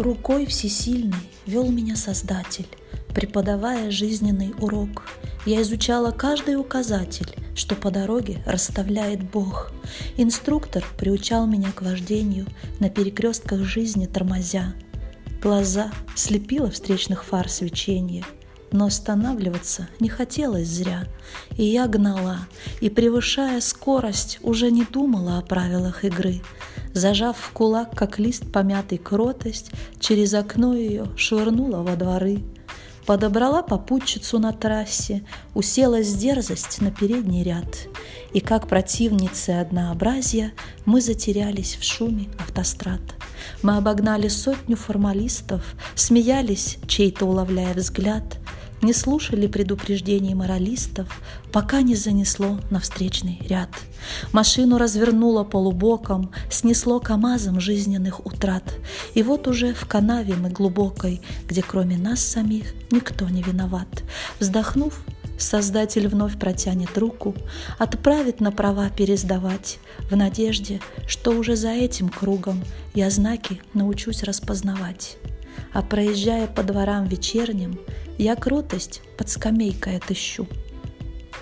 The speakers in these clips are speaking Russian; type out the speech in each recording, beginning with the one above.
рукой всесильной вел меня Создатель, преподавая жизненный урок. Я изучала каждый указатель, что по дороге расставляет Бог. Инструктор приучал меня к вождению на перекрестках жизни тормозя. Глаза слепило встречных фар свечение – но останавливаться не хотелось зря, и я гнала, и, превышая скорость, уже не думала о правилах игры. Зажав в кулак, как лист помятый кротость, через окно ее швырнула во дворы. Подобрала попутчицу на трассе, уселась дерзость на передний ряд. И как противницы однообразия мы затерялись в шуме автострад. Мы обогнали сотню формалистов, смеялись, чей-то уловляя взгляд — не слушали предупреждений моралистов, пока не занесло на встречный ряд. Машину развернуло полубоком, снесло КамАЗом жизненных утрат. И вот уже в канаве мы глубокой, где кроме нас самих никто не виноват. Вздохнув, Создатель вновь протянет руку, отправит на права пересдавать, в надежде, что уже за этим кругом я знаки научусь распознавать. А проезжая по дворам вечерним, я кротость под скамейкой отыщу.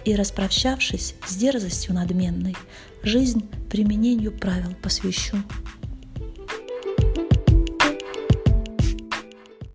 И, распрощавшись с дерзостью надменной, жизнь применению правил посвящу.